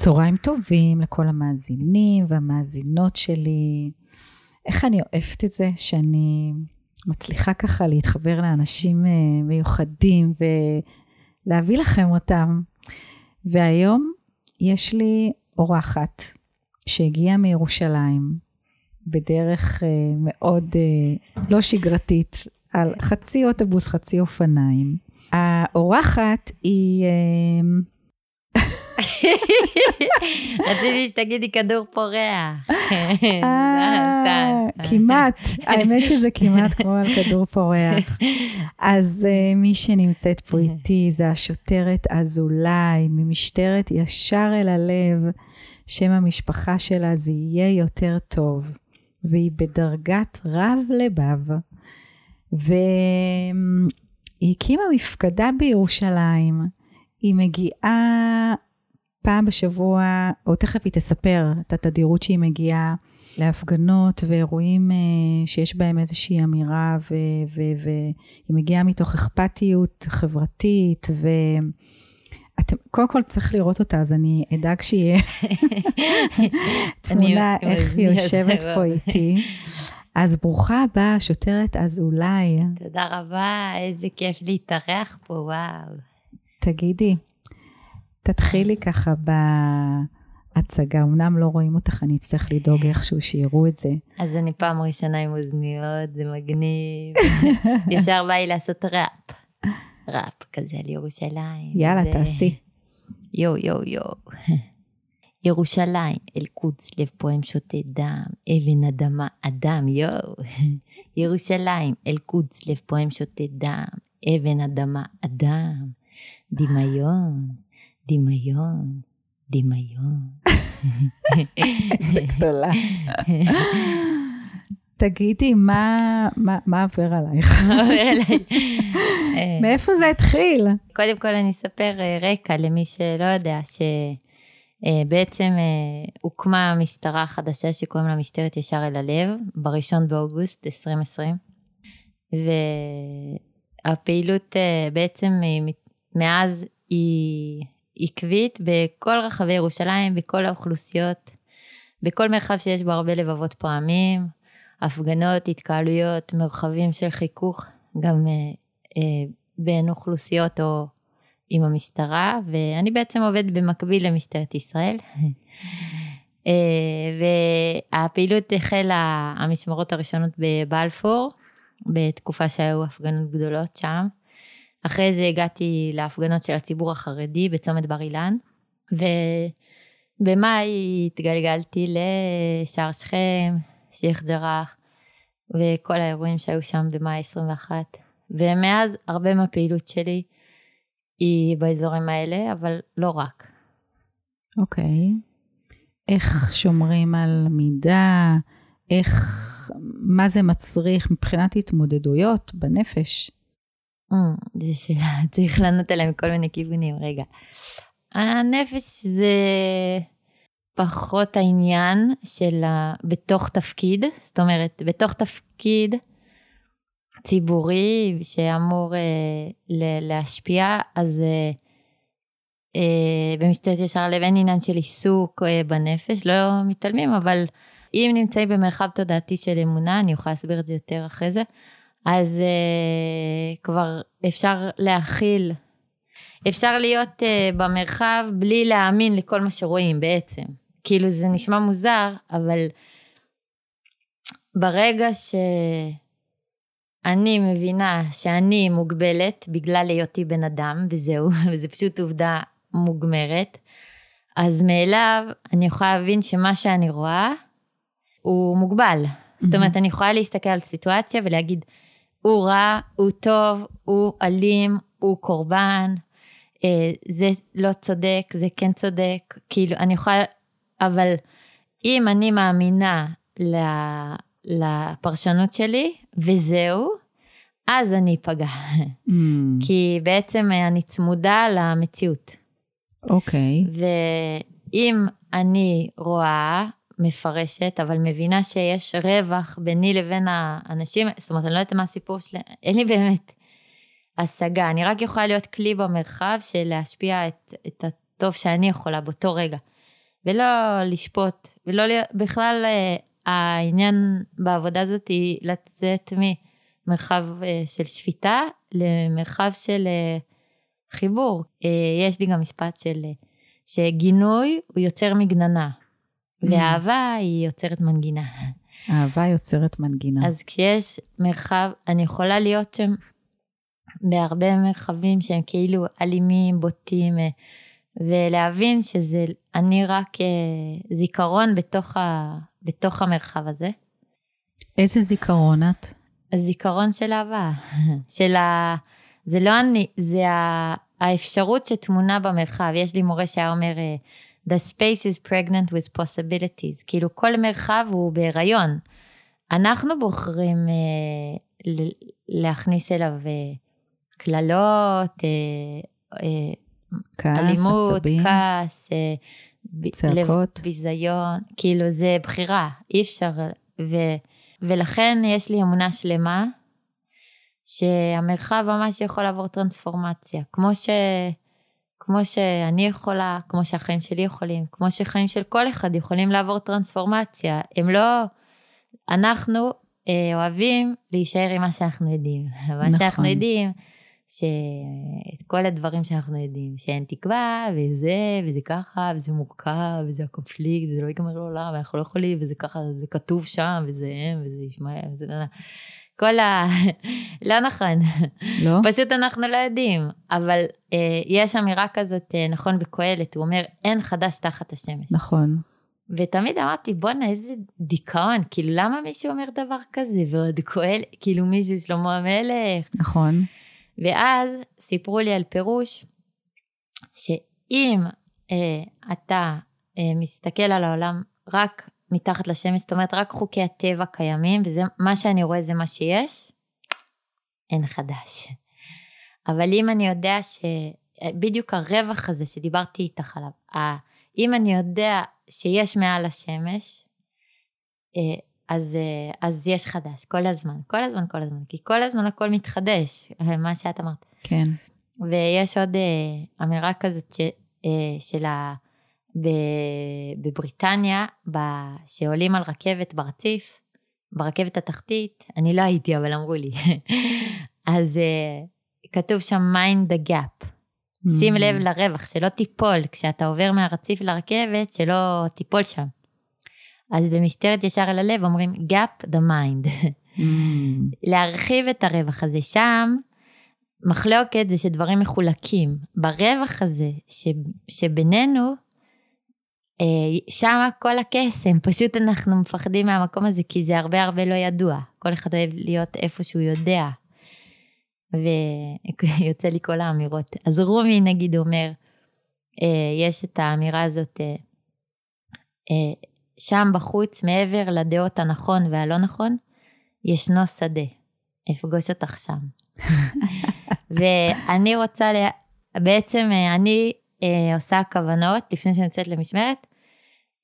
צהריים טובים לכל המאזינים והמאזינות שלי. איך אני אוהבת את זה שאני מצליחה ככה להתחבר לאנשים אה, מיוחדים ולהביא לכם אותם. והיום יש לי אורחת שהגיעה מירושלים בדרך אה, מאוד אה, לא שגרתית, על חצי אוטובוס, חצי אופניים. האורחת היא... רציתי שתגידי כדור פורח. אה, כמעט, האמת שזה כמעט כמו על כדור פורח. אז אה, מי שנמצאת פה איתי זה השוטרת אזולאי ממשטרת ישר אל הלב, שם המשפחה שלה זה יהיה יותר טוב, והיא בדרגת רב לבב. והיא הקימה מפקדה בירושלים. היא מגיעה פעם בשבוע, או תכף היא תספר את התדירות שהיא מגיעה להפגנות ואירועים uh, שיש בהם איזושהי אמירה, והיא מגיעה מתוך אכפתיות חברתית, ואתם, קודם כל צריך לראות אותה, אז אני אדאג שיהיה תמונה איך היא יושבת פה איתי. אז ברוכה הבאה, שוטרת אזולאי. תודה רבה, איזה כיף להתארח פה, וואו. תגידי, תתחילי ככה בהצגה, אמנם לא רואים אותך, אני אצטרך לדאוג איכשהו שיראו את זה. אז אני פעם ראשונה עם אוזניות, זה מגניב. ישר בא לי לעשות ראפ. ראפ כזה על ירושלים. יאללה, זה... תעשי. יואו, יואו, יואו. ירושלים, אל-קודס, לב פועם שותה דם, אבן אדמה, אדם, יואו. ירושלים, אל-קודס, לב פועם שותה דם, אבן אדמה, אדם, דמיון. דמיון, דמיון. איזה גדולה. תגידי, מה, מה, מה עובר עלייך? מה עובר עליי? מאיפה זה התחיל? קודם כל אני אספר אה, רקע למי שלא יודע, שבעצם אה, אה, הוקמה משטרה חדשה שקוראים לה משטרת ישר אל הלב, ב-1 באוגוסט 2020. והפעילות בעצם מאז היא עקבית בכל רחבי ירושלים, בכל האוכלוסיות, בכל מרחב שיש בו הרבה לבבות פועמים, הפגנות, התקהלויות, מרחבים של חיכוך, גם אה, אה, בין אוכלוסיות או עם המשטרה, ואני בעצם עובדת במקביל למשטרת ישראל. אה, והפעילות החלה, המשמרות הראשונות בבלפור, בתקופה שהיו הפגנות גדולות שם. אחרי זה הגעתי להפגנות של הציבור החרדי בצומת בר אילן, ובמאי התגלגלתי לשער שכם, שייח' ג'ראח, וכל האירועים שהיו שם במאי 21. ומאז הרבה מהפעילות שלי היא באזורים האלה, אבל לא רק. אוקיי. Okay. איך שומרים על מידה? איך, מה זה מצריך מבחינת התמודדויות בנפש? זו שאלה, צריך לענות עליה מכל מיני כיוונים, רגע. הנפש זה פחות העניין של ה... בתוך תפקיד, זאת אומרת, בתוך תפקיד ציבורי שאמור אה, ל- להשפיע, אז אה, אה, במשטרת ישר לב אין עניין של עיסוק אה, בנפש, לא מתעלמים, אבל אם נמצאים במרחב תודעתי של אמונה, אני אוכל להסביר את זה יותר אחרי זה, אז uh, כבר אפשר להכיל, אפשר להיות uh, במרחב בלי להאמין לכל מה שרואים בעצם. כאילו זה נשמע מוזר, אבל ברגע שאני מבינה שאני מוגבלת בגלל היותי בן אדם, וזהו, וזו פשוט עובדה מוגמרת, אז מאליו אני יכולה להבין שמה שאני רואה הוא מוגבל. זאת אומרת, אני יכולה להסתכל על סיטואציה ולהגיד, הוא רע, הוא טוב, הוא אלים, הוא קורבן, אה, זה לא צודק, זה כן צודק, כאילו, אני יכולה, אבל אם אני מאמינה לפרשנות שלי, וזהו, אז אני אפגע. Mm. כי בעצם אני צמודה למציאות. אוקיי. Okay. ואם אני רואה מפרשת, אבל מבינה שיש רווח ביני לבין האנשים, זאת אומרת, אני לא יודעת מה הסיפור שלי, אין לי באמת השגה, אני רק יכולה להיות כלי במרחב של להשפיע את, את הטוב שאני יכולה באותו רגע. ולא לשפוט, ולא להיות, בכלל אה, העניין בעבודה הזאת היא לצאת ממרחב אה, של שפיטה למרחב של אה, חיבור. יש לי גם משפט של שגינוי הוא יוצר מגננה. ואהבה היא יוצרת מנגינה. אהבה יוצרת מנגינה. אז כשיש מרחב, אני יכולה להיות שם בהרבה מרחבים שהם כאילו אלימים, בוטים, ולהבין שזה, אני רק אה, זיכרון בתוך, ה, בתוך המרחב הזה. איזה זיכרון את? הזיכרון של אהבה. של ה... זה לא אני, זה ה, האפשרות שטמונה במרחב. יש לי מורה שהיה אומר, אה, The space is pregnant with possibilities. כאילו כל מרחב הוא בהיריון. אנחנו בוחרים אה, להכניס אליו אה, קללות, אה, אה, כעס, אלימות, עצבים, כעס, אה, צעקות. ביזיון, כאילו זה בחירה, אי אפשר, ו, ולכן יש לי אמונה שלמה שהמרחב ממש יכול לעבור טרנספורמציה, כמו, ש, כמו שאני יכולה, כמו שהחיים שלי יכולים, כמו שחיים של כל אחד יכולים לעבור טרנספורמציה, הם לא, אנחנו אה, אוהבים להישאר עם מה שאנחנו יודעים, מה נכון. שאנחנו יודעים. שאת כל הדברים שאנחנו יודעים, שאין תקווה, וזה, וזה ככה, וזה מורכב, וזה הקונפליקט, וזה לא ייגמר לעולם, ואנחנו לא יכולים, וזה ככה, וזה כתוב שם, וזה הם, וזה ישמעאל, וזה... כל ה... לא נכון. לא? פשוט אנחנו לא יודעים. אבל אה, יש אמירה כזאת, אה, נכון, בקהלת, הוא אומר, אין חדש תחת השמש. נכון. ותמיד אמרתי, בואנה, איזה דיכאון, כאילו, למה מישהו אומר דבר כזה? ועוד קהל, כאילו מישהו, שלמה המלך. נכון. ואז סיפרו לי על פירוש, שאם אה, אתה אה, מסתכל על העולם רק מתחת לשמש, זאת אומרת רק חוקי הטבע קיימים, וזה מה שאני רואה זה מה שיש, אין חדש. אבל אם אני יודע שבדיוק הרווח הזה שדיברתי איתך עליו, אם אני יודע שיש מעל השמש, אה, אז, אה, אז יש חדש, כל הזמן, כל הזמן, כל הזמן, כי כל הזמן הכל מתחדש, מה שאת אמרת. כן. ויש עוד אה, אמירה כזאת ש, אה, של ה... בבריטניה, שעולים על רכבת ברציף, ברכבת התחתית, אני לא הייתי, אבל אמרו לי. אז אה, כתוב שם mind the gap. Mm. שים לב לרווח, שלא תיפול, כשאתה עובר מהרציף לרכבת, שלא תיפול שם. אז במשטרת ישר אל הלב אומרים gap the mind. Mm. להרחיב את הרווח הזה שם, מחלוקת זה שדברים מחולקים. ברווח הזה ש, שבינינו, שם כל הקסם, פשוט אנחנו מפחדים מהמקום הזה כי זה הרבה הרבה לא ידוע. כל אחד אוהב להיות איפה שהוא יודע. ויוצא לי כל האמירות. אז רומי נגיד אומר, אה, יש את האמירה הזאת, אה, שם בחוץ, מעבר לדעות הנכון והלא נכון, ישנו שדה. אפגוש אותך שם. ואני רוצה, לה... בעצם אה, אני אה, עושה כוונות לפני שאני יוצאת למשמרת, אה,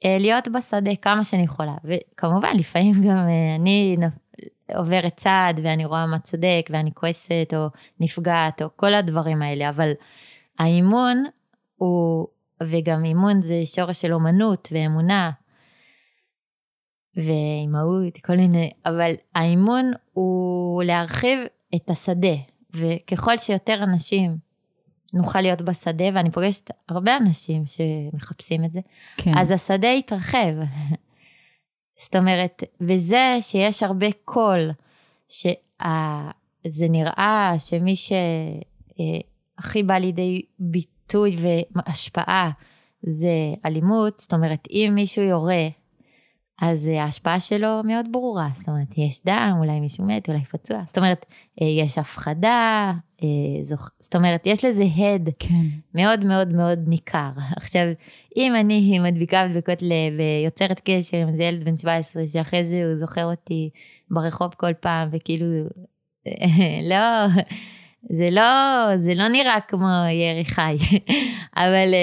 להיות בשדה כמה שאני יכולה. וכמובן, לפעמים גם אה, אני עוברת צעד ואני רואה מה צודק ואני כועסת או נפגעת או כל הדברים האלה, אבל האימון הוא, וגם אימון זה שורש של אומנות ואמונה, ואימהות, כל מיני, אבל האימון הוא להרחיב את השדה, וככל שיותר אנשים נוכל להיות בשדה, ואני פוגשת הרבה אנשים שמחפשים את זה, כן. אז השדה יתרחב. זאת אומרת, וזה שיש הרבה קול, שזה נראה שמי שהכי בא לידי ביטוי והשפעה זה אלימות, זאת אומרת, אם מישהו יורה אז אה, ההשפעה שלו מאוד ברורה, זאת אומרת, יש דם, אולי מישהו מת, אולי פצוע, זאת אומרת, אה, יש הפחדה, אה, זאת אומרת, יש לזה הד כן. מאוד מאוד מאוד ניכר. עכשיו, אם אני מדביקה מדבקות לב ויוצרת קשר עם איזה ילד בן 17, שאחרי זה הוא זוכר אותי ברחוב כל פעם, וכאילו, לא, זה לא, זה לא נראה כמו ירי חי, אבל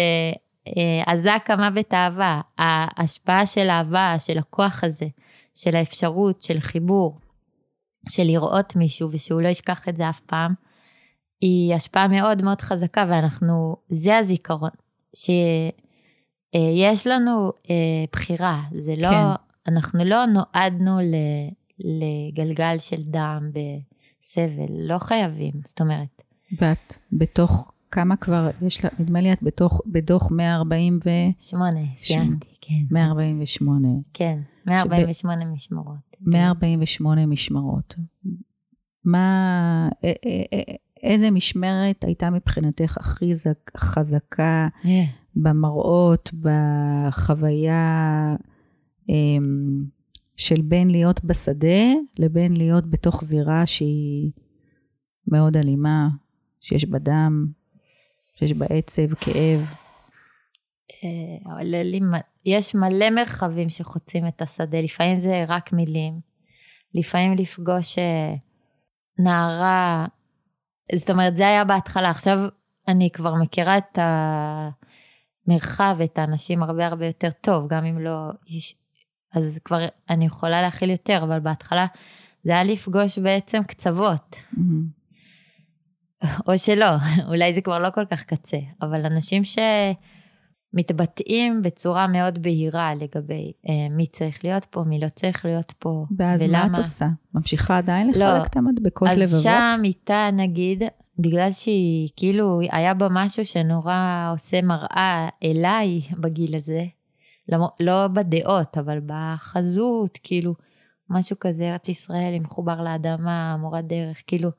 אזק אה, המוות אהבה, ההשפעה של אהבה, של הכוח הזה, של האפשרות, של חיבור, של לראות מישהו ושהוא לא ישכח את זה אף פעם, היא השפעה מאוד מאוד חזקה ואנחנו, זה הזיכרון, אה, יש לנו אה, בחירה, זה לא, כן. אנחנו לא נועדנו לגלגל של דם בסבל, לא חייבים, זאת אומרת, ואת בתוך כמה כבר, יש לה, נדמה לי את בתוך, בדוח 140 ו... שמונה, סיימתי, כן. 148. כן, 148 משמרות. 148 משמרות. מה, איזה משמרת הייתה מבחינתך הכי זק, חזקה אה, במראות, בחוויה אמ, של בין להיות בשדה לבין להיות בתוך זירה שהיא מאוד אלימה, שיש בה דם, שיש בה עצב, כאב. אה, עולה לי מ- יש מלא מרחבים שחוצים את השדה, לפעמים זה רק מילים, לפעמים לפגוש אה, נערה, זאת אומרת, זה היה בהתחלה, עכשיו אני כבר מכירה את המרחב, את האנשים הרבה הרבה יותר טוב, גם אם לא, אז כבר אני יכולה להכיל יותר, אבל בהתחלה זה היה לפגוש בעצם קצוות. אמ, או שלא, אולי זה כבר לא כל כך קצה, אבל אנשים שמתבטאים בצורה מאוד בהירה לגבי אה, מי צריך להיות פה, מי לא צריך להיות פה, ואז ולמה. מה את עושה? ממשיכה עדיין לא. לחלק את המדבקות לבבות? אז שם איתה נגיד, בגלל שהיא, כאילו, היה בה משהו שנורא עושה מראה אליי בגיל הזה, לא, לא בדעות, אבל בחזות, כאילו, משהו כזה, ארץ ישראל, היא מחובר לאדמה, מורת דרך, כאילו.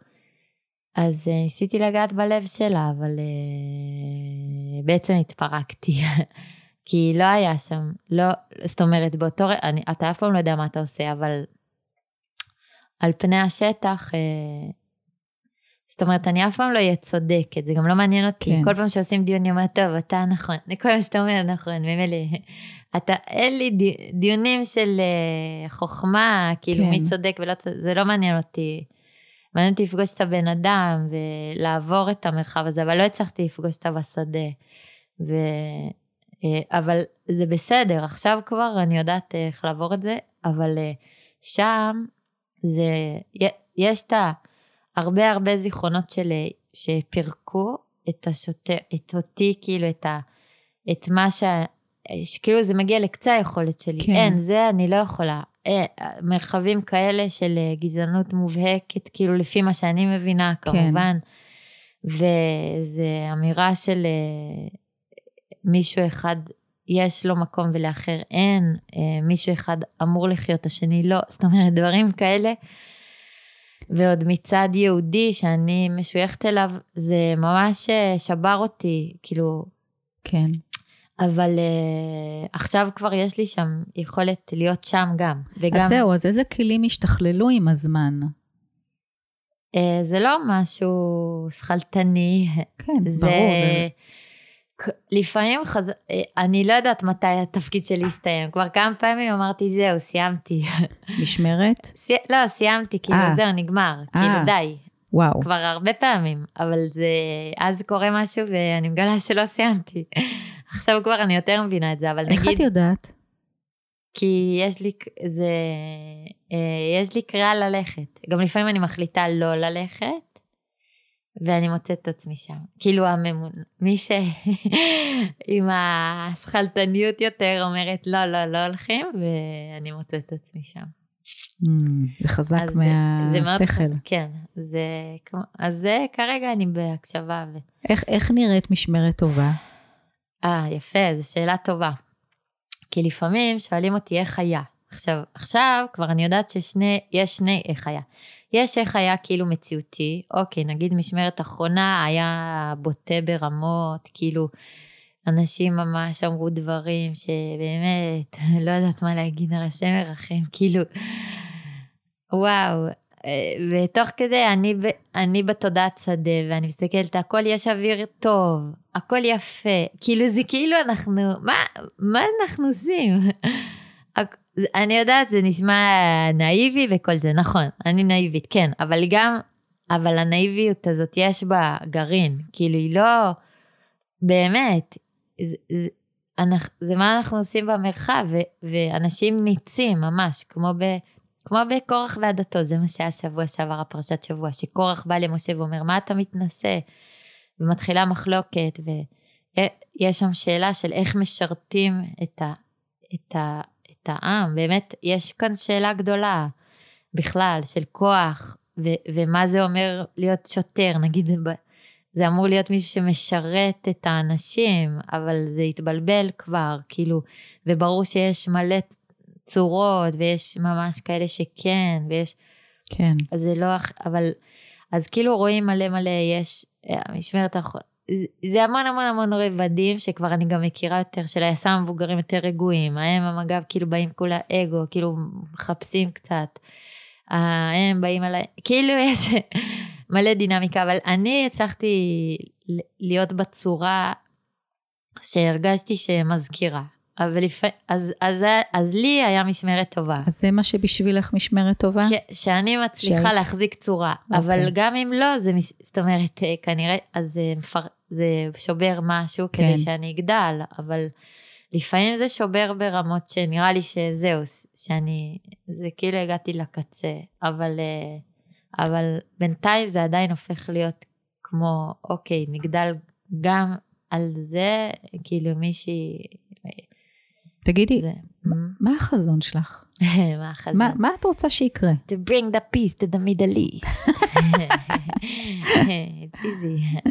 אז uh, ניסיתי לגעת בלב שלה, אבל uh, בעצם התפרקתי. כי לא היה שם, לא, זאת אומרת, באותו אני- אתה אף פעם לא יודע מה אתה עושה, אבל על פני השטח, uh, זאת אומרת, אני אף פעם לא אהיה צודקת, זה גם לא מעניין אותי. כן. כל פעם שעושים דיון, אני אומרת, טוב, אתה נכון, כל מה שאתה אומר נכון, ממילא, אתה, אין לי די, דיונים של חוכמה, כאילו כן. מי צודק ולא צודק, זה לא מעניין אותי. מעניין אותי לפגוש את הבן אדם ולעבור את המרחב הזה, אבל לא הצלחתי לפגוש אותה בשדה. ו... אה, אבל זה בסדר, עכשיו כבר אני יודעת אה, איך לעבור את זה, אבל אה, שם זה, יש את. הרבה הרבה זיכרונות של, שפירקו את השוטר, את אותי, כאילו את, ה, את מה ש... שכאילו זה מגיע לקצה היכולת שלי. כן. כן. אין, זה אני לא יכולה. אה, מרחבים כאלה של אה, גזענות מובהקת, כאילו לפי מה שאני מבינה, כן. כמובן. וזו אמירה של אה, מישהו אחד יש לו מקום ולאחר אין, אה, מישהו אחד אמור לחיות, השני לא, זאת אומרת, דברים כאלה. ועוד מצד יהודי שאני משויכת אליו, זה ממש אה, שבר אותי, כאילו, כן. אבל uh, עכשיו כבר יש לי שם יכולת להיות שם גם. וגם, אז זהו, אז איזה כלים השתכללו עם הזמן? uh, זה לא משהו שכלתני, כן, זה... ברור, זה... לפעמים חז... אה, אני לא יודעת מתי התפקיד שלי יסתיים. כבר כמה פעמים אמרתי, זהו, סיימתי. משמרת? סי... לא, סיימתי, כאילו, אה. זהו, נגמר. אה. כאילו, די. וואו. כבר הרבה פעמים, אבל זה... אז קורה משהו ואני מגלה שלא סיימתי. עכשיו כבר אני יותר מבינה את זה, אבל איך נגיד... את יודעת? כי יש לי, זה, אה, יש לי קריאה ללכת. גם לפעמים אני מחליטה לא ללכת, ואני מוצאת את עצמי שם. כאילו הממון, מי ש... עם השכלתניות יותר אומרת, לא, לא, לא הולכים, ואני מוצאת את עצמי שם. Mm, זה חזק מהשכל. כן, זה אז זה כרגע אני בהקשבה. ו... איך, איך נראית משמרת טובה? אה, יפה, זו שאלה טובה. כי לפעמים שואלים אותי איך היה. עכשיו, עכשיו כבר אני יודעת ששני, יש שני איך היה. יש איך היה כאילו מציאותי, אוקיי, נגיד משמרת אחרונה היה בוטה ברמות, כאילו, אנשים ממש אמרו דברים שבאמת, לא יודעת מה להגיד, השם ירחם, כאילו, וואו. אה, ותוך כדי אני, אני בתודעת שדה ואני מסתכלת, הכל יש אוויר טוב, הכל יפה, כאילו זה כאילו אנחנו, מה, מה אנחנו עושים? אני יודעת, זה נשמע נאיבי וכל זה, נכון, אני נאיבית, כן, אבל גם, אבל הנאיביות הזאת יש בה גרעין, כאילו היא לא, באמת, זה, זה, אנחנו, זה מה אנחנו עושים במרחב, ו, ואנשים ניצים ממש, כמו ב... כמו בקורח ועדתו, זה מה שהיה שבוע שעבר, הפרשת שבוע, שקורח בא למשה ואומר, מה אתה מתנשא? ומתחילה מחלוקת, ו, יש שם שאלה של איך משרתים את, ה, את, ה, את העם. באמת, יש כאן שאלה גדולה בכלל של כוח, ו, ומה זה אומר להיות שוטר. נגיד, זה אמור להיות מישהו שמשרת את האנשים, אבל זה התבלבל כבר, כאילו, וברור שיש מלא צורות, ויש ממש כאלה שכן, ויש... כן. אז זה לא... אבל... אז כאילו רואים מלא מלא, יש... המשמרת האחרונה... זה המון המון המון רבדים שכבר אני גם מכירה יותר, של היס"מ המבוגרים יותר רגועים, ההם המג"ב כאילו באים כולה אגו, כאילו מחפשים קצת. הם באים עליי, כאילו יש מלא דינמיקה, אבל אני הצלחתי להיות בצורה שהרגשתי שמזכירה. אבל לפעמים, אז, אז, אז לי היה משמרת טובה. אז זה מה שבשבילך משמרת טובה? ש, שאני מצליחה שאת... להחזיק צורה, okay. אבל אוקיי. גם אם לא, זה, מש, זאת אומרת, אה, כנראה, אז זה, מפר, זה שובר משהו כן. כדי שאני אגדל, אבל לפעמים זה שובר ברמות שנראה לי שזהו, שאני, זה כאילו הגעתי לקצה, אבל, אה, אבל בינתיים זה עדיין הופך להיות כמו, אוקיי, נגדל גם על זה, כאילו מישהי... תגידי, זה... מה החזון שלך? מה החזון? מה, מה את רוצה שיקרה? To bring the peace to the middle east. It's easy.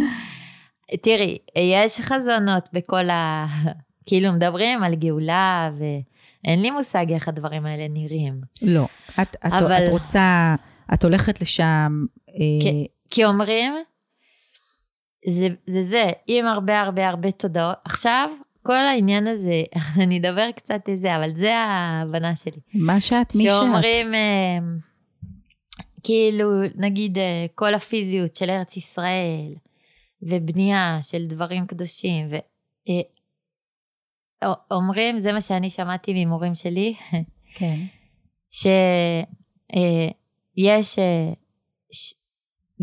תראי, יש חזונות בכל ה... כאילו מדברים על גאולה, ואין לי מושג איך הדברים האלה נראים. לא. את, את, אבל... את רוצה, את הולכת לשם... כי, אה... כי אומרים, זה, זה זה, עם הרבה הרבה הרבה תודעות. עכשיו, כל העניין הזה, אני אדבר קצת איזה, אבל זה ההבנה שלי. מה שאת, מי שאת. שאומרים, אה, כאילו, נגיד, אה, כל הפיזיות של ארץ ישראל, ובנייה של דברים קדושים, ואומרים, אה, זה מה שאני שמעתי ממורים שלי, כן. שיש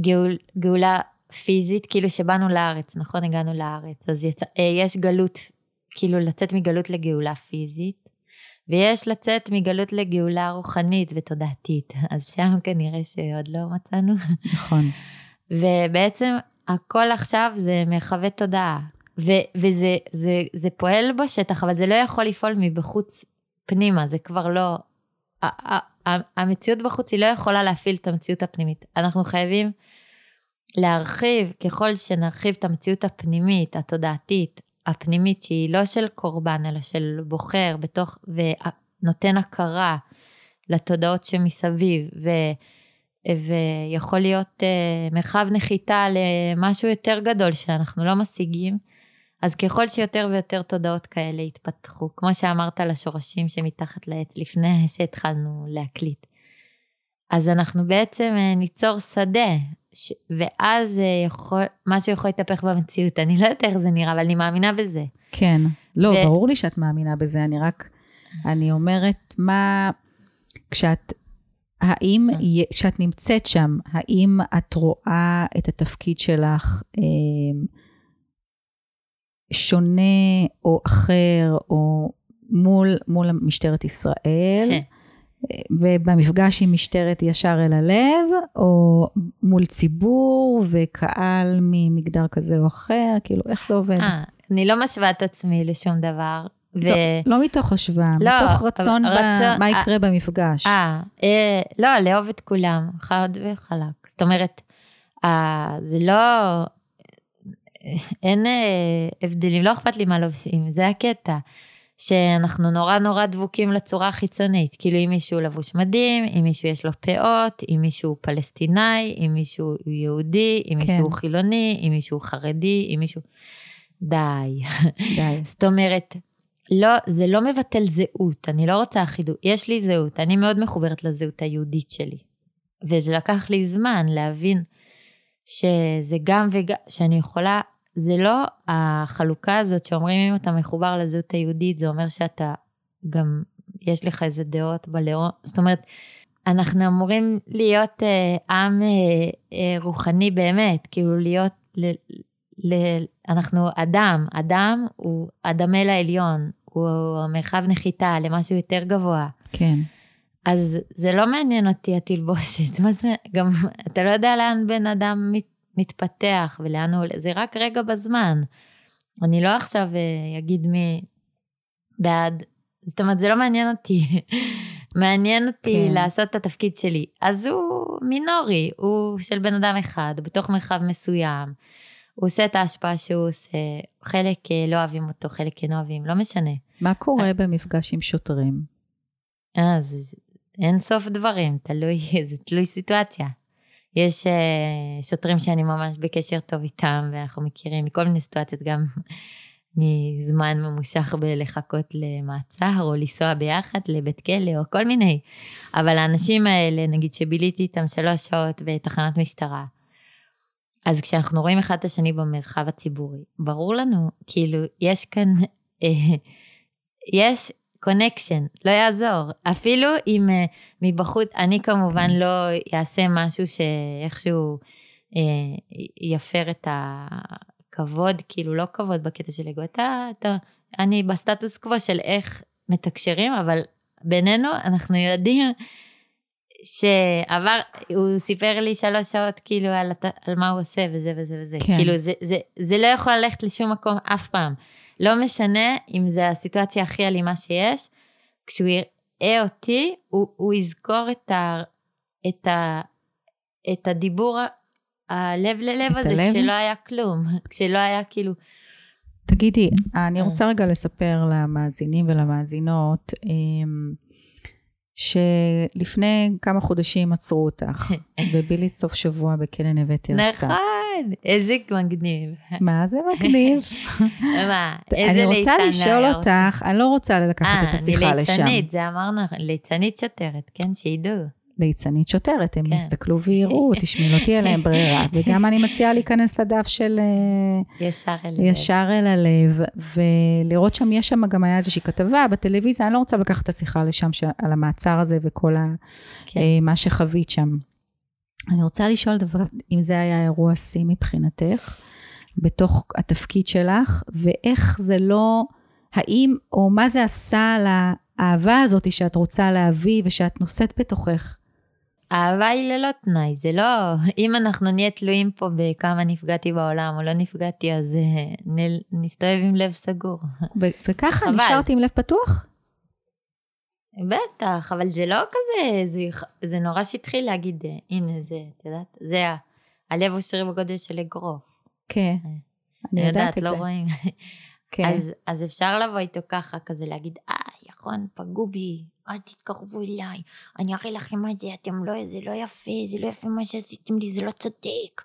גאול, גאולה פיזית, כאילו שבאנו לארץ, נכון? הגענו לארץ, אז יצא, יש גלות כאילו לצאת מגלות לגאולה פיזית, ויש לצאת מגלות לגאולה רוחנית ותודעתית. אז שם כנראה שעוד לא מצאנו. נכון. ובעצם הכל עכשיו זה מרחבי תודעה. ו- וזה זה, זה פועל בשטח, אבל זה לא יכול לפעול מבחוץ פנימה, זה כבר לא... המציאות בחוץ היא לא יכולה להפעיל את המציאות הפנימית. אנחנו חייבים להרחיב, ככל שנרחיב את המציאות הפנימית, התודעתית, הפנימית שהיא לא של קורבן, אלא של בוחר בתוך, ונותן הכרה לתודעות שמסביב, ו, ויכול להיות uh, מרחב נחיתה למשהו יותר גדול שאנחנו לא משיגים, אז ככל שיותר ויותר תודעות כאלה יתפתחו, כמו שאמרת על השורשים שמתחת לעץ לפני שהתחלנו להקליט, אז אנחנו בעצם uh, ניצור שדה ש... ואז אה, יכול, משהו יכול להתהפך במציאות. אני לא יודעת איך זה נראה, אבל אני מאמינה בזה. כן. לא, ו... ברור לי שאת מאמינה בזה, אני רק, אני אומרת, מה, כשאת, האם, אה. כשאת נמצאת שם, האם את רואה את התפקיד שלך אה, שונה או אחר, או מול, מול משטרת ישראל? ובמפגש עם משטרת ישר אל הלב, או מול ציבור וקהל ממגדר כזה או אחר, כאילו, איך זה עובד? 아, אני לא משווה את עצמי לשום דבר. ו... לא, לא מתוך השוואה, לא, מתוך רצון, רצון ב... מה יקרה 아, במפגש. אה, אה, לא, לאהוב את כולם, חד וחלק. זאת אומרת, אה, זה לא... אין אה, הבדלים, לא אכפת לי מה לא עושים, זה הקטע. שאנחנו נורא נורא דבוקים לצורה החיצונית. כאילו אם מישהו לבוש מדהים, אם מישהו יש לו פאות, אם מישהו פלסטינאי, אם מישהו יהודי, אם כן. מישהו חילוני, אם מישהו חרדי, אם מישהו... די. די. זאת אומרת, לא, זה לא מבטל זהות, אני לא רוצה אחידות. יש לי זהות, אני מאוד מחוברת לזהות היהודית שלי. וזה לקח לי זמן להבין שזה גם וגם, שאני יכולה זה לא החלוקה הזאת שאומרים אם אתה מחובר לזהות היהודית, זה אומר שאתה גם, יש לך איזה דעות בלאום, זאת אומרת, אנחנו אמורים להיות אה, עם אה, אה, רוחני באמת, כאילו להיות, ל, ל, אנחנו אדם, אדם הוא אדמה לעליון, הוא מרחב נחיתה למשהו יותר גבוה. כן. אז זה לא מעניין אותי התלבושת, מה זה, גם אתה לא יודע לאן בן אדם מת, מתפתח ולאן הוא זה רק רגע בזמן. אני לא עכשיו אה, אגיד מי בעד, זאת אומרת, זה לא מעניין אותי. מעניין אותי כן. לעשות את התפקיד שלי. אז הוא מינורי, הוא של בן אדם אחד, הוא בתוך מרחב מסוים. הוא עושה את ההשפעה שהוא עושה, חלק אה, לא אוהבים אותו, חלק כן אוהבים, לא משנה. מה קורה במפגש עם שוטרים? אז אין סוף דברים, תלוי, זה תלוי סיטואציה. יש uh, שוטרים שאני ממש בקשר טוב איתם, ואנחנו מכירים מכל מיני סיטואציות, גם מזמן ממושך בלחכות למעצר, או לנסוע ביחד לבית כלא, או כל מיני. אבל האנשים האלה, נגיד שביליתי איתם שלוש שעות בתחנת משטרה, אז כשאנחנו רואים אחד את השני במרחב הציבורי, ברור לנו, כאילו, יש כאן, אה, יש connection, לא יעזור. אפילו אם אה, מבחוץ, אני כמובן לא אעשה משהו שאיכשהו אה, יפר את הכבוד, כאילו לא כבוד בקטע של אגו, אתה, אתה, אני בסטטוס קוו של איך מתקשרים, אבל בינינו אנחנו יודעים שעבר, הוא סיפר לי שלוש שעות כאילו על, על מה הוא עושה וזה וזה וזה. כן. כאילו זה, זה, זה לא יכול ללכת לשום מקום אף פעם. לא משנה אם זה הסיטואציה הכי אלימה שיש, כשהוא יראה אותי, הוא, הוא יזכור את, ה, את, ה, את הדיבור הלב ללב הזה, הלב? כשלא היה כלום, כשלא היה כאילו... תגידי, אני אה. רוצה רגע לספר למאזינים ולמאזינות, אמ, שלפני כמה חודשים עצרו אותך, ובילית סוף שבוע בכלא נווה תרצה. נכון, איזה מגניב. מה זה מגניב? מה, איזה אני רוצה ליצן לשאול? אותך, אני לא רוצה לקחת את השיחה אה, אני לשם. ליצנית, זה אמרנו, ליצנית שוטרת, כן, שידעו. ליצנית שוטרת, הם כן. יסתכלו ויראו, תשמעי, לא תהיה להם ברירה. וגם אני מציעה להיכנס לדף של אה, ישר אל ישר אל הלב, ולראות שם, יש שם גם היה איזושהי כתבה בטלוויזיה, אני לא רוצה לקחת את השיחה לשם, על המעצר הזה וכל כן. אה, מה שחווית שם. אני רוצה לשאול דבר, אם זה היה אירוע שיא מבחינתך, בתוך התפקיד שלך, ואיך זה לא, האם, או מה זה עשה לאהבה הזאת שאת רוצה להביא ושאת נושאת בתוכך? אהבה היא ללא תנאי, זה לא, אם אנחנו נהיה תלויים פה בכמה נפגעתי בעולם או לא נפגעתי, אז אה, נ- נסתובב עם לב סגור. ו- וככה חבל. נשארתי עם לב פתוח? בטח, אבל זה לא כזה, זה, זה נורא שטחי להגיד, אה, הנה זה, את יודעת, זה ה- הלב הוא שריר בגודל של אגרוף. כן, אני אני יודעת את לא זה. רואים. כן. אז, אז אפשר לבוא איתו ככה, כזה להגיד, אה, נכון, פגעו בי, אל תתקרבו אליי, אני אראה לכם את זה, אתם לא, זה לא יפה, זה לא יפה מה שעשיתם לי, זה לא צודק.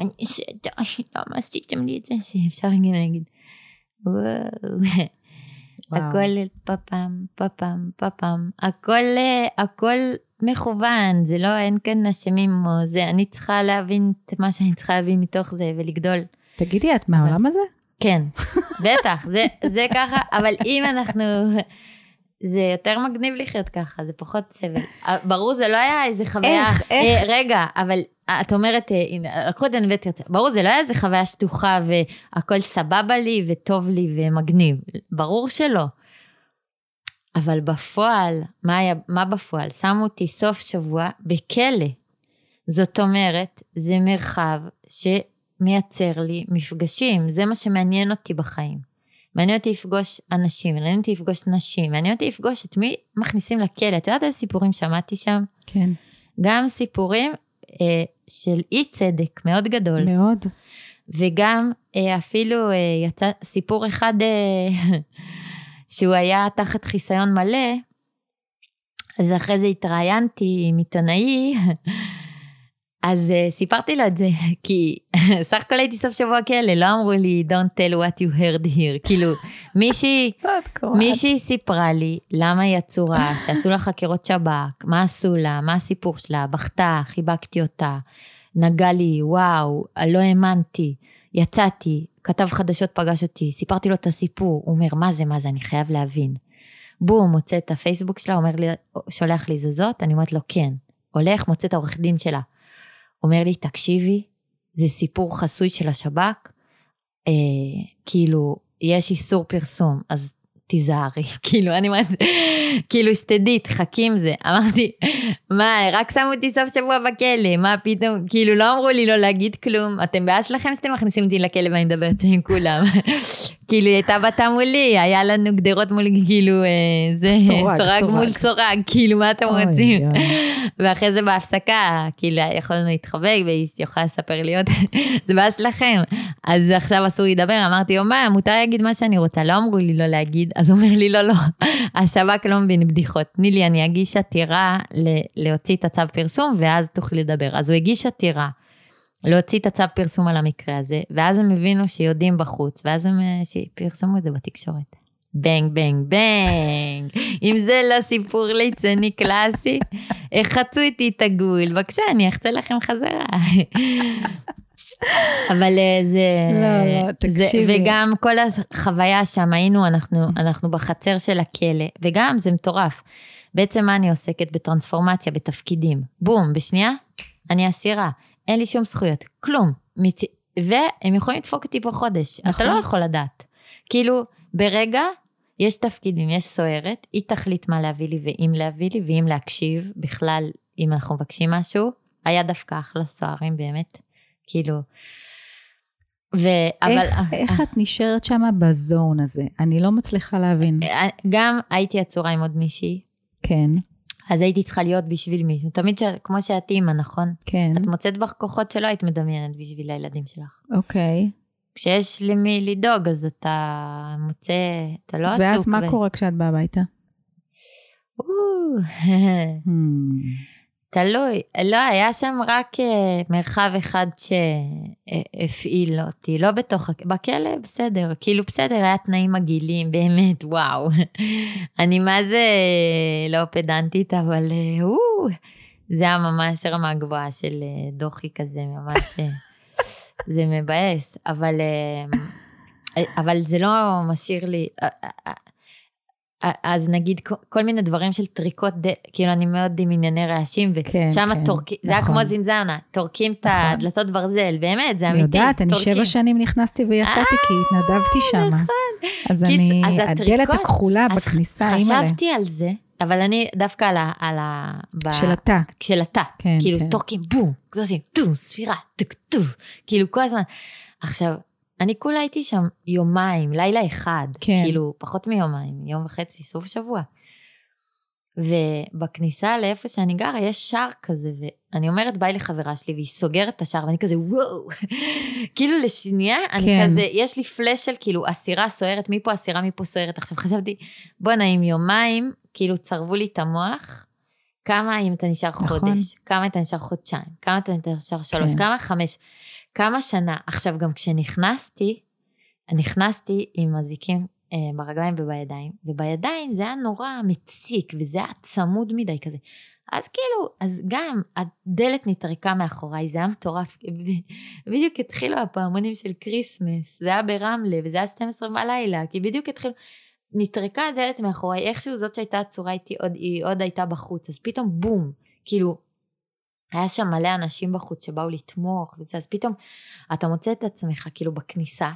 אני, ש... די, למה עשיתם לי את זה? אפשר גם להגיד, וואו. הכל פפם, פפם, פפם, הכל, הכל מכוון, זה לא, אין כאן אשמים או זה, אני צריכה להבין את מה שאני צריכה להבין מתוך זה ולגדול. תגידי, את מהעולם הזה? כן, בטח, זה, זה ככה, אבל אם אנחנו... זה יותר מגניב לחיות ככה, זה פחות סבל. אה, ברור, זה לא היה איזה חוויה... איך, איך? אה, רגע, אבל אה, את אומרת, אה, הנה, לקחו את הנווה תרצה. ברור, זה לא היה איזה חוויה שטוחה והכל סבבה לי וטוב לי ומגניב. ברור שלא. אבל בפועל, מה, היה, מה בפועל? שמו אותי סוף שבוע בכלא. זאת אומרת, זה מרחב שמייצר לי מפגשים, זה מה שמעניין אותי בחיים. מעניין אותי לפגוש אנשים, מעניין אותי לפגוש נשים, מעניין אותי לפגוש את מי מכניסים לכלא. את יודעת איזה סיפורים שמעתי שם? כן, גם סיפורים אה, של אי צדק מאוד גדול. מאוד. וגם אה, אפילו אה, יצא סיפור אחד אה, שהוא היה תחת חיסיון מלא, אז אחרי זה התראיינתי עם עיתונאי, אז uh, סיפרתי לו את זה, כי סך הכל הייתי סוף שבוע כלא, לא אמרו לי don't tell what you heard here, כאילו מישהי, מישהי סיפרה לי למה היא עצורה, שעשו לה חקירות שב"כ, מה עשו לה, מה הסיפור שלה, בכתה, חיבקתי אותה, נגע לי, וואו, לא האמנתי, יצאתי, כתב חדשות פגש אותי, סיפרתי לו את הסיפור, הוא אומר, מה זה, מה זה, אני חייב להבין. בום, מוצא את הפייסבוק שלה, אומר לי, שולח לי זוזות, אני אומרת לו, כן. הולך, מוצא את העורך דין שלה. אומר לי, תקשיבי, זה סיפור חסוי של השב"כ, אה, כאילו, יש איסור פרסום, אז תיזהרי, כאילו, אני אומרת, כאילו, שתדעי, תחכי עם זה. אמרתי, מה, רק שמו אותי סוף שבוע בכלא, מה פתאום, כאילו, לא אמרו לי לא להגיד כלום, אתם בעיה שלכם שאתם מכניסים אותי לכלא ואני מדברת שם עם כולם. כאילו, היא הייתה בתה מולי, היה לנו גדרות מול, כאילו, אה, זה, סורג, סורג סורג. מול סורג, כאילו, מה אתם אוי, רוצים? אוי. ואחרי זה בהפסקה, כאילו, יכולנו להתחבק, והיא יכולה לספר לי עוד, זה בעיה שלכם. אז עכשיו אסור לדבר, אמרתי, יומיים, מותר להגיד מה שאני רוצה, לא אמרו לי לא להגיד, אז הוא אומר לי, לא, לא, השב"כ לא מבין בדיחות. תני לי, אני אגיש עתירה להוציא את הצו פרסום, ואז תוכלי לדבר. אז הוא הגיש עתירה. להוציא את הצו פרסום על המקרה הזה, ואז הם הבינו שיודעים בחוץ, ואז הם אה, פרסמו את זה בתקשורת. בנג, בנג, בנג. אם זה לא סיפור ליצני קלאסי, איך חצו איתי את הגבול, בבקשה, אני אחצה לכם חזרה. אבל אה, זה... לא, לא, זה- תקשיבי. וגם כל החוויה שם, היינו, אנחנו, אנחנו בחצר של הכלא, וגם זה מטורף. בעצם מה אני עוסקת? בטרנספורמציה, בתפקידים. בום, בשנייה, אני אסירה. אין לי שום זכויות, כלום. מצ... והם יכולים לדפוק אותי פה חודש. אתה נכון. לא יכול לדעת. כאילו, ברגע, יש תפקידים, יש סוהרת, היא תחליט מה להביא לי ואם להביא לי, ואם להקשיב, בכלל, אם אנחנו מבקשים משהו, היה דווקא אחלה סוהרים באמת. כאילו... ו... אבל... איך- איך את נשארת שם בזון הזה? אני לא מצליחה להבין. אה, גם הייתי עצורה עם עוד מישהי, כן, אז הייתי צריכה להיות בשביל מישהו. תמיד ש... כמו שאת אימא, נכון? כן, את מוצאת בך כוחות שלא היית מדמיינת בשביל הילדים שלך. אוקיי. כשיש למי לדאוג, אז אתה מוצא, אתה לא עסוק. ואז מה ב- קורה כשאת באה הביתה? תלוי. לא, היה שם רק אה, מרחב אחד שהפעיל אותי, לא בתוך, בכלא בסדר, כאילו בסדר, היה תנאים מגעילים, באמת, וואו. אני מה זה לא פדנטית, אבל אה, או, זה היה ממש רמה גבוהה של אה, דוחי כזה, ממש, אה, זה מבאס, אבל, אה, אבל זה לא משאיר לי, אה, אה, אה, אז נגיד כל- מיני דברים של טריקות, ד... כאילו אני מאוד עם ענייני רעשים, כן, ושם כן, טורקים, זה היה נכון. כמו זינזנה, טורקים את נכון. הדלתות ברזל, באמת, זה אני אמיתי. יודעת, אני טורקים. שבע שנים נכנסתי ויצאתי כי התנדבתי שם. אז קיצ- אני, אז הדלת הכחולה אז בכניסה, אימא'לה. חשבתי על זה, אבל אני דווקא על ה... על ה... ב... של התא. של התא. כן, כאילו כן. טורקים בום, עושים טום, ספירה, טוק טוף, כאילו כל הזמן. עכשיו, אני כולה הייתי שם יומיים, לילה אחד, כן. כאילו פחות מיומיים, יום וחצי, סוף שבוע. ובכניסה לאיפה שאני גרה יש שער כזה, ואני אומרת ביי לחברה שלי והיא סוגרת את השער ואני כזה וואו, כאילו לשנייה אני כן. כזה, יש לי פלאש של כאילו אסירה סוערת, מפה אסירה, מפה סוערת. עכשיו חשבתי, בואנה עם יומיים, כאילו צרבו לי את המוח, כמה אם אתה נשאר נכון. חודש, כמה אתה נשאר חודשיים, כמה אתה נשאר שלוש, כן. כמה חמש, כמה שנה. עכשיו גם כשנכנסתי, נכנסתי עם אזיקים אה, ברגליים ובידיים, ובידיים זה היה נורא מציק, וזה היה צמוד מדי כזה. אז כאילו, אז גם הדלת נטרקה מאחוריי, זה היה מטורף. בדיוק התחילו הפעמונים של כריסמס, זה היה ברמלה, וזה היה 12 בלילה, כי בדיוק התחילו, נטרקה הדלת מאחוריי, איכשהו זאת שהייתה עצורה איתי, עוד, היא עוד הייתה בחוץ, אז פתאום בום, כאילו, היה שם מלא אנשים בחוץ שבאו לתמוך וזה, אז פתאום אתה מוצא את עצמך כאילו בכניסה,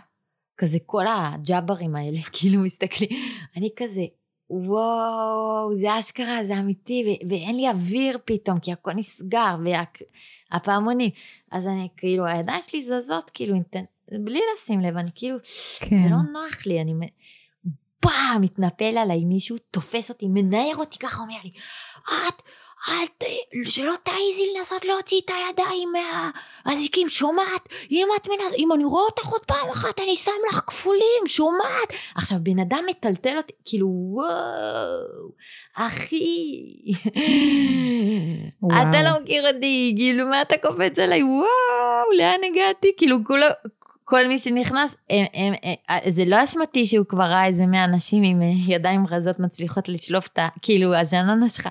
כזה כל הג'אברים האלה, כאילו מסתכלים, אני כזה, וואו, זה אשכרה, זה אמיתי, ו- ואין לי אוויר פתאום, כי הכל נסגר, והפעמונים. אז אני, כאילו, הידיים שלי זזות, כאילו, בלי לשים לב, אני כאילו, כן. זה לא נוח לי, אני... פעם מתנפל עליי מישהו, תופס אותי, מנער אותי ככה, אומר לי, את, אל ת... שלא תעיזי לנסות להוציא את הידיים מהאזיקים, שומעת? אם את מנס... אם אני רואה אותך עוד פעם אחת, אני שם לך כפולים, שומעת? עכשיו, בן אדם מטלטל אותי, כאילו, וואו, אחי, וואו. אתה לא מכיר אותי, כאילו, מה אתה קופץ עליי? וואו, לאן הגעתי? כאילו, כולו... כל מי שנכנס, הם, הם, הם, זה לא אשמתי שהוא כבר ראה איזה מאה אנשים עם אה, ידיים רזות מצליחות לשלוף את ה... כאילו, הז'ננה שלך.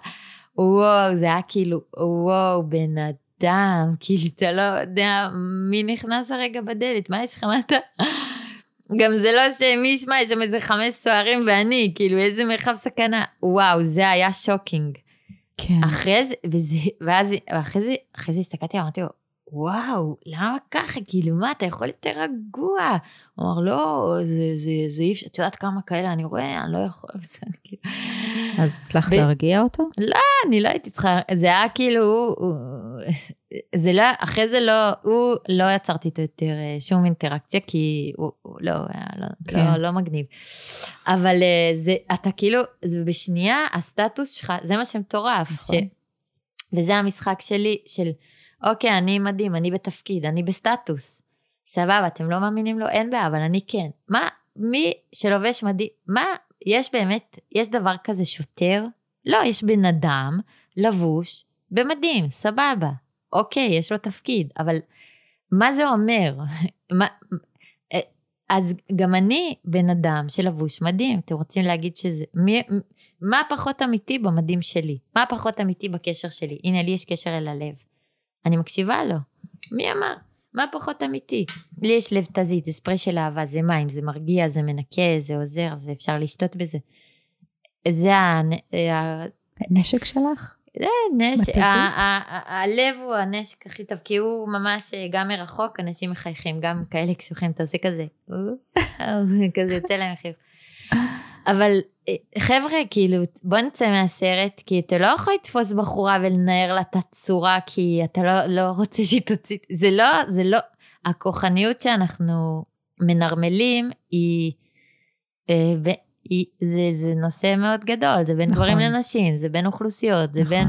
וואו, זה היה כאילו, וואו, בן אדם, כאילו, אתה לא יודע מי נכנס הרגע בדלת, מה יש לך, מה אתה... גם זה לא שמי ישמע, יש שם איזה חמש סוהרים ואני, כאילו, איזה מרחב סכנה. וואו, זה היה shocking. כן. אחרי זה, וזה, ואז, ואחרי זה, אחרי זה הסתכלתי, אמרתי לו, וואו, למה ככה? כאילו, מה, אתה יכול יותר רגוע? הוא אמר, לא, זה, זה, זה אי אפשר, את יודעת כמה כאלה אני רואה, אני לא יכול, כאילו... אז הצלחת להרגיע אותו? לא, אני לא הייתי צריכה, זה היה כאילו, זה לא, אחרי זה לא, הוא, לא יצרתי איתו יותר אה, שום אינטראקציה, כי הוא, הוא לא, לא, כן. לא, לא מגניב. אבל אה, זה, אתה כאילו, זה בשנייה, הסטטוס שלך, זה מה שמטורף. נכון. ש, וזה המשחק שלי, של... אוקיי, אני מדהים, אני בתפקיד, אני בסטטוס. סבבה, אתם לא מאמינים לו? אין בעיה, אבל אני כן. מה, מי שלובש מדהים, מה, יש באמת, יש דבר כזה שוטר? לא, יש בן אדם לבוש במדים, סבבה. אוקיי, יש לו תפקיד, אבל מה זה אומר? מה, אה, אז גם אני בן אדם שלבוש מדהים, אתם רוצים להגיד שזה, מי, מה פחות אמיתי במדים שלי? מה פחות אמיתי בקשר שלי? הנה, לי יש קשר אל הלב. אני מקשיבה לו. מי אמר? מה פחות אמיתי? לי יש לב תזית, זה ספרי של אהבה, זה מים, זה מרגיע, זה מנקה, זה עוזר, זה אפשר לשתות בזה. זה הנשק שלך? זה נשק, הלב הוא הנשק הכי טוב, כי הוא ממש, גם מרחוק אנשים מחייכים, גם כאלה קשוחים, אתה עושה כזה, כזה יוצא להם חיוך. אבל אה, חבר'ה, כאילו, בוא נצא מהסרט, כי אתה לא יכול לתפוס בחורה ולנער לה את הצורה, כי אתה לא, לא רוצה שהיא תוציא, זה לא, זה לא, הכוחניות שאנחנו מנרמלים היא, אה, היא זה, זה נושא מאוד גדול, זה בין נכון. גברים לנשים, זה בין אוכלוסיות, זה נכון. בין...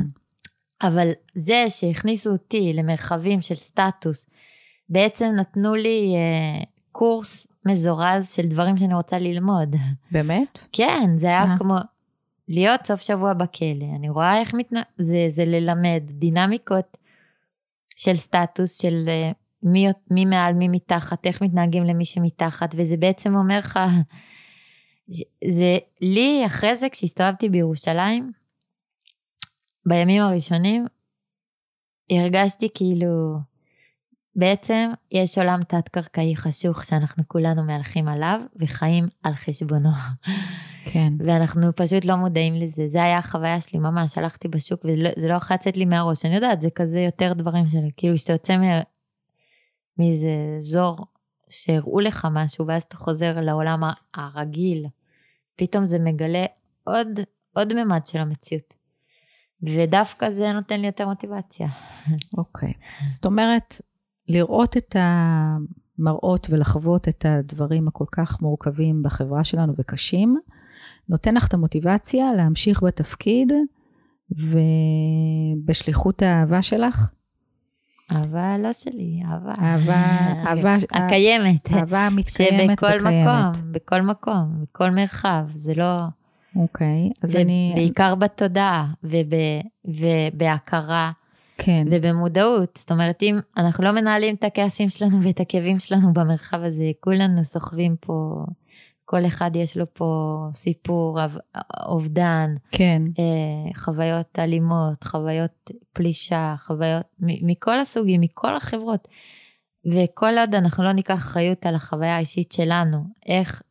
אבל זה שהכניסו אותי למרחבים של סטטוס, בעצם נתנו לי אה, קורס מזורז של דברים שאני רוצה ללמוד. באמת? כן, זה היה כמו להיות סוף שבוע בכלא. אני רואה איך מתנ... זה, זה ללמד דינמיקות של סטטוס, של uh, מי, מי מעל, מי מתחת, איך מתנהגים למי שמתחת, וזה בעצם אומר לך, זה לי אחרי זה, כשהסתובבתי בירושלים, בימים הראשונים, הרגשתי כאילו, בעצם יש עולם תת-קרקעי חשוך שאנחנו כולנו מהלכים עליו וחיים על חשבונו. כן. ואנחנו פשוט לא מודעים לזה. זה היה החוויה שלי ממש, הלכתי בשוק וזה לא יכול לצאת לי מהראש. אני יודעת, זה כזה יותר דברים שלי, כאילו שאתה יוצא מאיזה אזור שהראו לך משהו ואז אתה חוזר לעולם הרגיל, פתאום זה מגלה עוד, עוד ממד של המציאות. ודווקא זה נותן לי יותר מוטיבציה. אוקיי. Okay. זאת אומרת, לראות את המראות ולחוות את הדברים הכל כך מורכבים בחברה שלנו וקשים, נותן לך את המוטיבציה להמשיך בתפקיד ובשליחות האהבה שלך. אהבה לא שלי, אהבה. אהבה, אהבה. הקיימת. אהבה המתקיימת שבכל מקום, בכל מקום, בכל מרחב, זה לא... אוקיי, אז אני... בעיקר בתודעה ובהכרה. כן. ובמודעות. זאת אומרת, אם אנחנו לא מנהלים את הכעסים שלנו ואת הכאבים שלנו במרחב הזה, כולנו סוחבים פה, כל אחד יש לו פה סיפור, אובדן, כן. אה, חוויות אלימות, חוויות פלישה, חוויות מכל הסוגים, מכל החברות. וכל עוד אנחנו לא ניקח אחריות על החוויה האישית שלנו, איך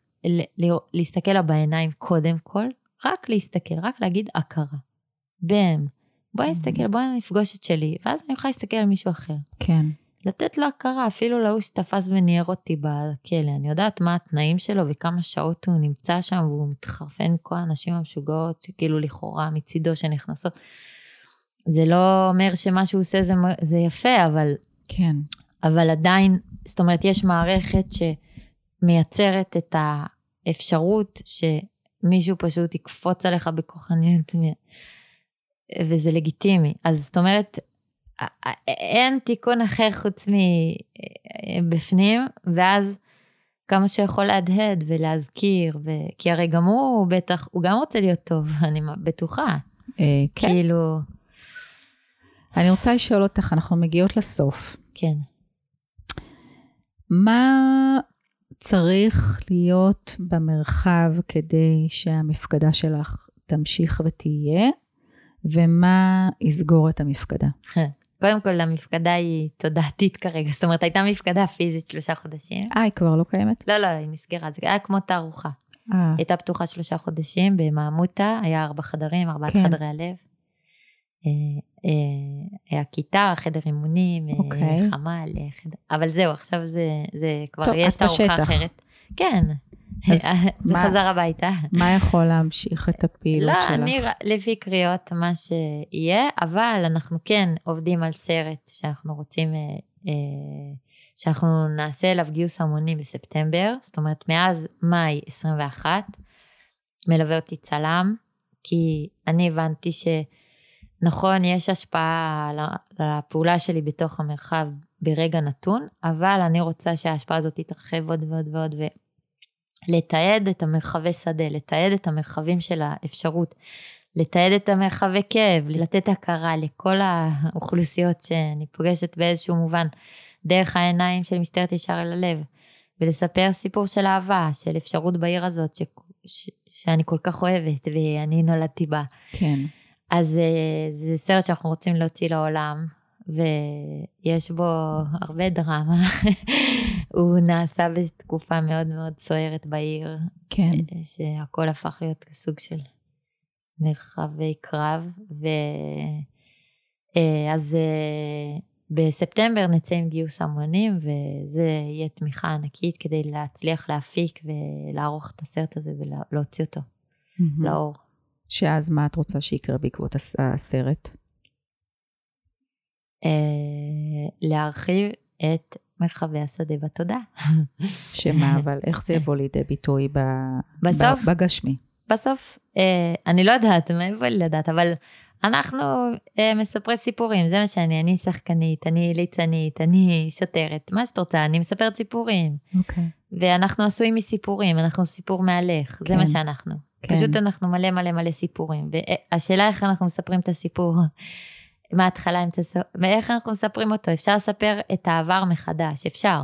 להסתכל לה בעיניים קודם כל, רק להסתכל, רק להגיד הכרה. בם. בואי נסתכל, בואי נפגוש את שלי, ואז אני יכולה להסתכל על מישהו אחר. כן. לתת לו הכרה, אפילו להוא שתפס וניער אותי בכלא. אני יודעת מה התנאים שלו וכמה שעות הוא נמצא שם, והוא מתחרפן כל הנשים המשוגעות, כאילו לכאורה מצידו שנכנסות. זה לא אומר שמה שהוא עושה זה, זה יפה, אבל... כן. אבל עדיין, זאת אומרת, יש מערכת שמייצרת את האפשרות שמישהו פשוט יקפוץ עליך בכוחניות וזה לגיטימי. אז זאת אומרת, אין תיקון אחר חוץ מבפנים, ואז כמה שיכול להדהד ולהזכיר, ו... כי הרי גם הוא בטח, הוא גם רוצה להיות טוב, אני בטוחה. אה, כן. כאילו... אני רוצה לשאול אותך, אנחנו מגיעות לסוף. כן. מה צריך להיות במרחב כדי שהמפקדה שלך תמשיך ותהיה? ומה יסגור את המפקדה? קודם כל, המפקדה היא תודעתית כרגע, זאת אומרת, הייתה מפקדה פיזית שלושה חודשים. אה, היא כבר לא קיימת? לא, לא, היא נסגרה, זה היה כמו תערוכה. אה. הייתה פתוחה שלושה חודשים במעמותה, היה ארבע חדרים, ארבעת כן. חדרי הלב. אה, אה, הכיתה, חדר אימונים, אוקיי. חמ"ל, חדר... אבל זהו, עכשיו זה, זה כבר, טוב, יש. תערוכה אחרת. כן, זה מה- חזר הביתה. מה יכול להמשיך את הפעילות לא, שלך? אני ר- לפי קריאות מה שיהיה, אבל אנחנו כן עובדים על סרט שאנחנו רוצים, אה, אה, שאנחנו נעשה אליו גיוס המוני בספטמבר, זאת אומרת מאז מאי 21, מלווה אותי צלם, כי אני הבנתי שנכון, יש השפעה על ה- על הפעולה שלי בתוך המרחב ברגע נתון, אבל אני רוצה שההשפעה הזאת תתרחב עוד ועוד ועוד, ולתעד את המרחבי שדה, לתעד את המרחבים של האפשרות, לתעד את המרחבי כאב, לתת הכרה לכל האוכלוסיות שאני פוגשת באיזשהו מובן, דרך העיניים של משטרת ישר אל הלב, ולספר סיפור של אהבה, של אפשרות בעיר הזאת, ש... ש... שאני כל כך אוהבת, ואני נולדתי בה. כן. אז אה, זה סרט שאנחנו רוצים להוציא לעולם, ויש בו הרבה דרמה. הוא נעשה בתקופה מאוד מאוד סוערת בעיר, כן. שהכל הפך להיות סוג של מרחבי קרב. ו... אה, אה, בספטמבר נצא עם גיוס המונים, וזה יהיה תמיכה ענקית כדי להצליח להפיק ולערוך את הסרט הזה ולהוציא אותו מהמם. לאור. שאז מה את רוצה שיקרה בעקבות הס- הסרט? אה, להרחיב את מרחבי השדה בתודעה. שמה, אבל איך זה יבוא לידי ביטוי ב... בסוף? בגשמי. בסוף, אה, אני לא יודעת, מאיפה לי לדעת, אבל אנחנו אה, מספרי סיפורים, זה מה שאני, אני שחקנית, אני ליצנית, אני שוטרת, מה שאת רוצה, אני מספרת סיפורים. אוקיי. ואנחנו עשויים מסיפורים, אנחנו סיפור מהלך, זה כן. מה שאנחנו. כן. פשוט אנחנו מלא מלא מלא סיפורים. והשאלה איך אנחנו מספרים את הסיפור, מההתחלה, ואיך אנחנו מספרים אותו. אפשר לספר את העבר מחדש, אפשר.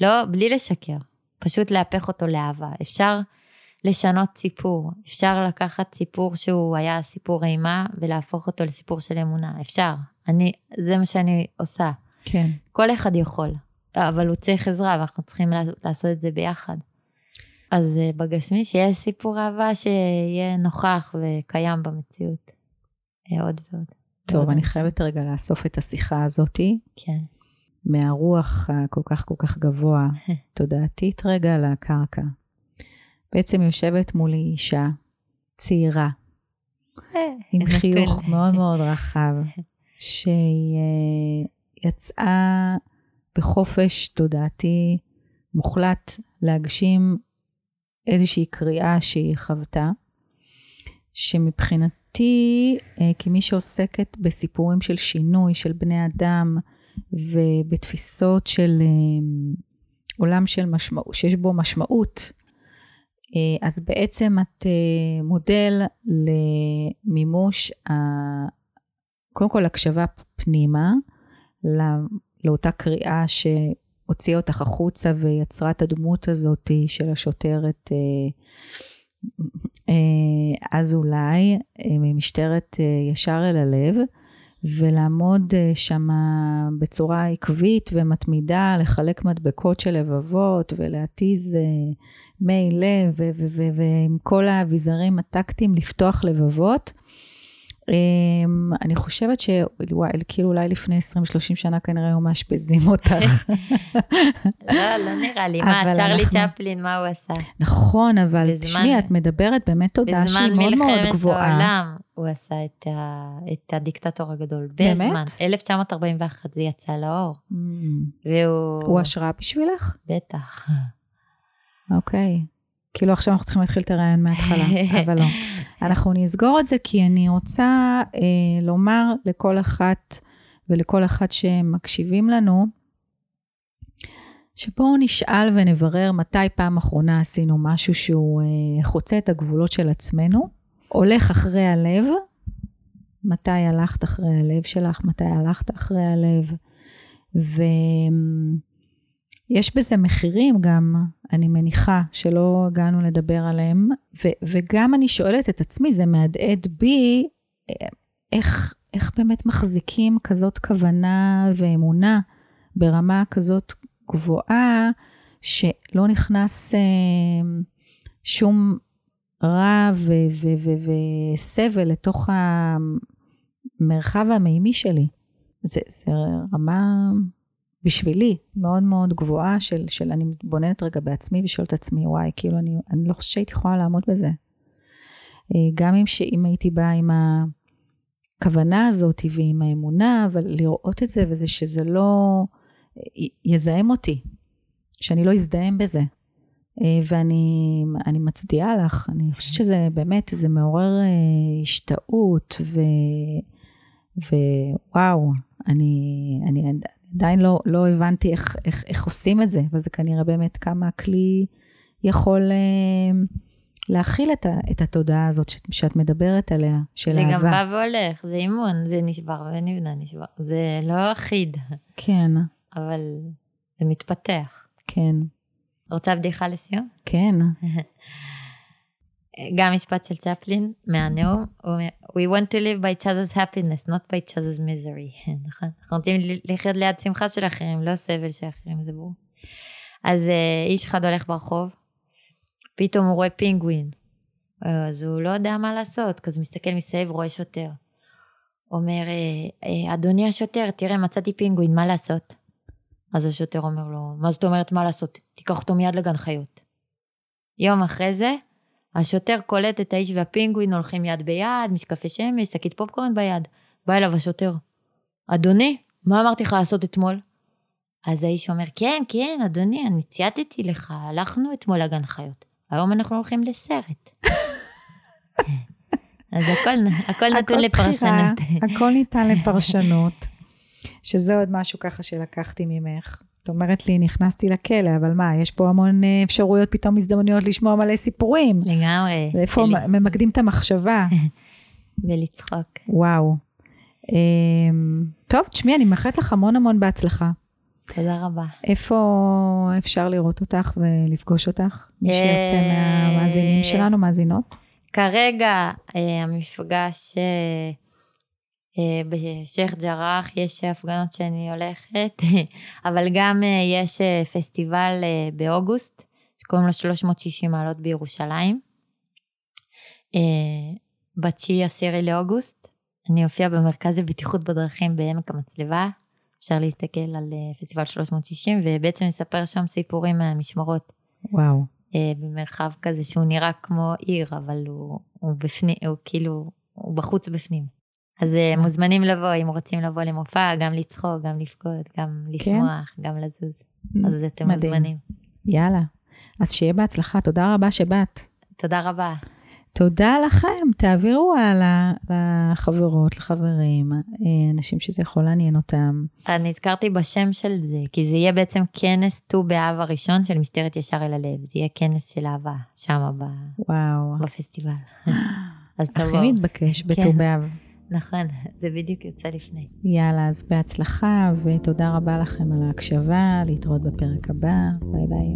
לא, בלי לשקר, פשוט להפך אותו לאהבה. אפשר לשנות סיפור, אפשר לקחת סיפור שהוא היה סיפור אימה ולהפוך אותו לסיפור של אמונה, אפשר. אני, זה מה שאני עושה. כן. כל אחד יכול, אבל הוא צריך עזרה ואנחנו צריכים לע- לעשות את זה ביחד. אז אה, בגשמי, שיהיה סיפור אהבה שיהיה נוכח וקיים במציאות. אה, עוד ועוד. טוב, ועוד אני. חייבת רגע לאסוף את השיחה הזאתי כן. מהרוח הכל כך כל כך גבוה, תודעתית רגע לקרקע. בעצם יושבת מולי אישה צעירה, עם נתון. חיוך מאוד מאוד רחב, שהיא אה, יצאה בחופש תודעתי מוחלט להגשים איזושהי קריאה שהיא חוותה, שמבחינתי, אה, כמי שעוסקת בסיפורים של שינוי של בני אדם ובתפיסות של אה, עולם של משמעות, שיש בו משמעות, אה, אז בעצם את מודל למימוש, ה- קודם כל הקשבה פנימה, ל- לאותה קריאה שהוציאה אותך החוצה ויצרה את הדמות הזאת של השוטרת אז אולי, אה, ממשטרת אה, ישר אל הלב, ולעמוד אה, שמה בצורה עקבית ומתמידה, לחלק מדבקות של לבבות ולהתיז אה, מי לב ועם כל האביזרים הטקטיים לפתוח לבבות. אמ, אני חושבת שוואי, כאילו אולי לפני 20-30 שנה כנראה היו מאשפזים אותך. לא, לא נראה לי. מה, צ'רלי צ'פלין, מה הוא עשה? נכון, אבל בזמן- תשמעי, את מדברת באמת תודעה שהיא בזמן מאוד מאוד מלחמת גבוהה. העולם הוא עשה את, ה, את הדיקטטור הגדול. באמת? בזמן. 1941 זה יצא לאור. Mm. והוא... הוא השראה בשבילך? בטח. אוקיי. כאילו עכשיו אנחנו צריכים להתחיל את הרעיון מההתחלה, אבל לא. אנחנו נסגור את זה כי אני רוצה אה, לומר לכל אחת ולכל אחת שמקשיבים לנו, שבואו נשאל ונברר מתי פעם אחרונה עשינו משהו שהוא אה, חוצה את הגבולות של עצמנו, הולך אחרי הלב, מתי הלכת אחרי הלב שלך, מתי הלכת אחרי הלב, ויש בזה מחירים גם, אני מניחה, שלא הגענו לדבר עליהם, ו- וגם אני שואלת את עצמי, זה מהדהד בי, אה, איך, איך באמת מחזיקים כזאת כוונה ואמונה ברמה כזאת גבוהה, שלא נכנס אה, שום רע ו- ו- ו- וסבל לתוך המרחב המימי שלי. זה, זה רמה בשבילי מאוד מאוד גבוהה של, של אני מתבוננת רגע בעצמי ושואלת את עצמי, וואי, כאילו אני, אני לא חושבת שהייתי יכולה לעמוד בזה. אה, גם אם, שאם הייתי באה עם הכוונה הזאת ועם האמונה, אבל לראות את זה וזה שזה לא יזהם אותי, שאני לא אזדהם בזה. אה, ואני מצדיעה לך, אני חושבת שזה באמת, זה מעורר אה, השתאות, ו, ווואו, אני, אני עדיין לא, לא הבנתי איך, איך, איך עושים את זה, אבל זה כנראה באמת כמה הכלי יכול אה, להכיל את, ה, את התודעה הזאת שאת, שאת מדברת עליה, של זה אהבה. זה גם בא והולך, זה אימון, זה נשבר ונבנה, נשבר. זה לא אחיד. כן. אבל זה מתפתח. כן. רוצה בדיחה לסיום? כן. גם משפט של צ'פלין מהנאום, הוא אומר, We want to live by each other's happiness, not by each other's misery. נכון? אנחנו רוצים לחיות ליד שמחה של אחרים, לא סבל של אחרים, זה ברור. אז uh, איש אחד הולך ברחוב, פתאום הוא רואה פינגווין, אז הוא לא יודע מה לעשות, כזה מסתכל מסביב, רואה שוטר. אומר, אה, אדוני השוטר, תראה, מצאתי פינגווין, מה לעשות? אז השוטר אומר לו, מה זאת אומרת מה לעשות? תיקח אותו מיד לגן חיות. יום אחרי זה, השוטר קולט את האיש והפינגווין הולכים יד ביד, משקפי שמש, שקית פופקורן ביד. בא אליו השוטר, אדוני, מה אמרתי לך לעשות אתמול? אז האיש אומר, כן, כן, אדוני, אני צייתתי לך, הלכנו אתמול לגן חיות. היום אנחנו הולכים לסרט. אז הכל, הכל נתון לפרשנות. הכל ניתן לפרשנות. שזה עוד משהו ככה שלקחתי ממך. את אומרת לי, נכנסתי לכלא, אבל מה, יש פה המון אה, אפשרויות, פתאום הזדמנויות לשמוע מלא סיפורים. לגמרי. ואיפה לי... ממקדים את המחשבה. ולצחוק. וואו. אמ, טוב, תשמעי, אני מאחלת לך המון המון בהצלחה. תודה רבה. איפה אפשר לראות אותך ולפגוש אותך? מי שיוצא אה, מהמאזינים שלנו, מאזינות? כרגע אה, המפגש... אה, בשייח' ג'ראח יש הפגנות שאני הולכת, אבל גם אה, יש אה, פסטיבל באוגוסט, שקוראים לו 360 מעלות בירושלים. בתשיעי עשירי לאוגוסט, אני אופיע במרכז לבטיחות בדרכים בעמק המצלבה, אפשר להסתכל על פסטיבל 360, ובעצם נספר שם סיפורים מהמשמרות. וואו. במרחב כזה שהוא נראה כמו עיר, אבל הוא, הוא בפנים, הוא כאילו, הוא בחוץ בפנים. אז אה, מוזמנים לבוא, אם רוצים לבוא למופע, גם לצחוק, גם לבכות, גם כן? לשמוח, כן? גם לזוז. אז אתם מדהים. מוזמנים. יאללה. אז שיהיה בהצלחה, תודה רבה שבאת. תודה רבה. תודה לכם, תעבירו הלאה לחברות, לחברים, אה, אנשים שזה יכול לעניין אותם. אני הזכרתי בשם של זה, כי זה יהיה בעצם כנס ט"ו באב הראשון של משטרת ישר אל הלב. זה יהיה כנס של אהבה, שם בפסטיבל. אז תבואו. הכי מתבקש בט"ו כן. נכון, זה בדיוק יוצא לפני. יאללה, אז בהצלחה, ותודה רבה לכם על ההקשבה, להתראות בפרק הבא, ביי ביי.